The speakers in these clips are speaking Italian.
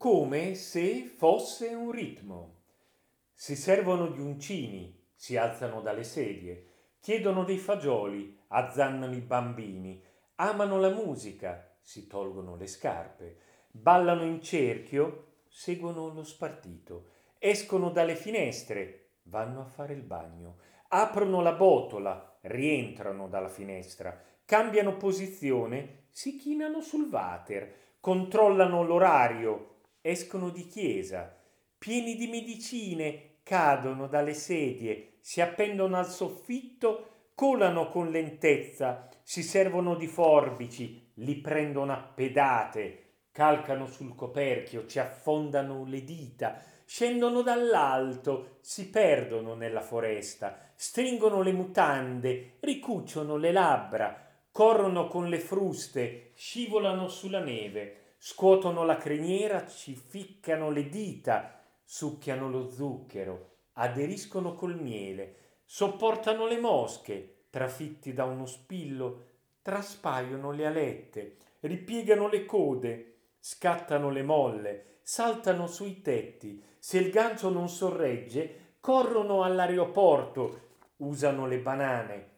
come se fosse un ritmo. Si servono gli uncini, si alzano dalle sedie, chiedono dei fagioli, azzannano i bambini, amano la musica, si tolgono le scarpe, ballano in cerchio, seguono lo spartito, escono dalle finestre, vanno a fare il bagno, aprono la botola, rientrano dalla finestra, cambiano posizione, si chinano sul water, controllano l'orario, escono di chiesa, pieni di medicine, cadono dalle sedie, si appendono al soffitto, colano con lentezza, si servono di forbici, li prendono a pedate, calcano sul coperchio, ci affondano le dita, scendono dall'alto, si perdono nella foresta, stringono le mutande, ricucciono le labbra, corrono con le fruste, scivolano sulla neve, scuotono la criniera, ci ficcano le dita, succhiano lo zucchero, aderiscono col miele, sopportano le mosche, trafitti da uno spillo, traspaiono le alette, ripiegano le code, scattano le molle, saltano sui tetti, se il gancio non sorregge, corrono all'aeroporto, usano le banane,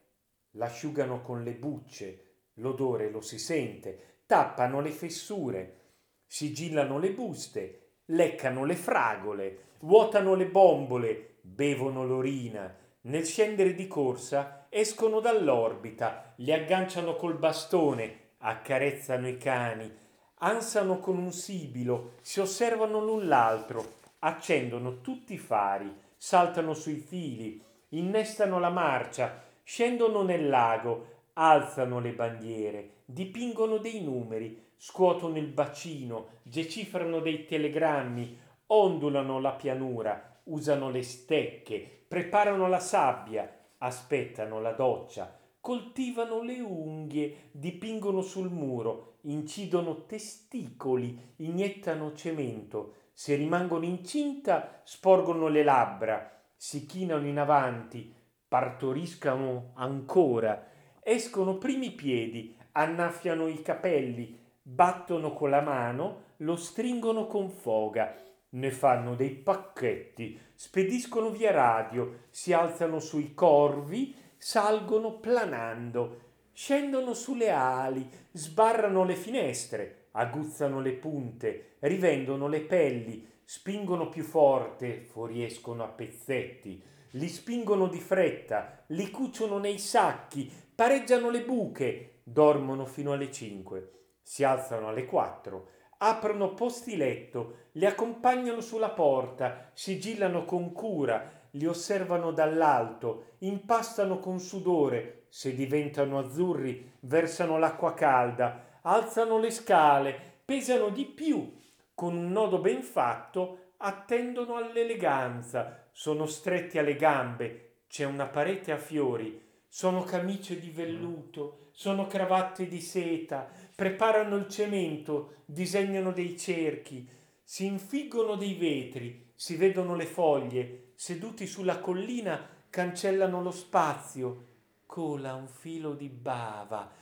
l'asciugano con le bucce, l'odore lo si sente, tappano le fessure, sigillano le buste, leccano le fragole, vuotano le bombole, bevono l'orina, nel scendere di corsa escono dall'orbita, li agganciano col bastone, accarezzano i cani, ansano con un sibilo, si osservano l'un l'altro, accendono tutti i fari, saltano sui fili, innestano la marcia, scendono nel lago, alzano le bandiere, dipingono dei numeri, scuotono il bacino, decifrano dei telegrammi, ondulano la pianura, usano le stecche, preparano la sabbia, aspettano la doccia, coltivano le unghie, dipingono sul muro, incidono testicoli, iniettano cemento, se rimangono incinta sporgono le labbra, si chinano in avanti, partoriscano ancora, escono primi piedi, annaffiano i capelli, battono con la mano, lo stringono con foga, ne fanno dei pacchetti, spediscono via radio, si alzano sui corvi, salgono planando, scendono sulle ali, sbarrano le finestre, aguzzano le punte, rivendono le pelli, spingono più forte, fuoriescono a pezzetti, li spingono di fretta, li cuciono nei sacchi, pareggiano le buche, dormono fino alle cinque, si alzano alle quattro, aprono posti letto, li accompagnano sulla porta, sigillano con cura, li osservano dall'alto, impastano con sudore, se diventano azzurri versano l'acqua calda, alzano le scale, pesano di più, con un nodo ben fatto attendono all'eleganza, sono stretti alle gambe, c'è una parete a fiori, sono camicie di velluto, sono cravatte di seta, preparano il cemento, disegnano dei cerchi, si infiggono dei vetri, si vedono le foglie, seduti sulla collina cancellano lo spazio, cola un filo di bava,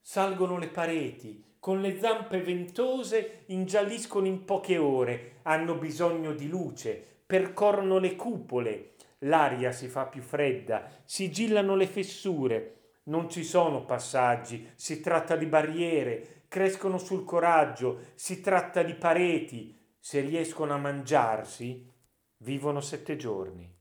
salgono le pareti, con le zampe ventose ingialliscono in poche ore, hanno bisogno di luce, percorrono le cupole, l'aria si fa più fredda, sigillano le fessure, non ci sono passaggi, si tratta di barriere, crescono sul coraggio, si tratta di pareti, se riescono a mangiarsi, vivono sette giorni.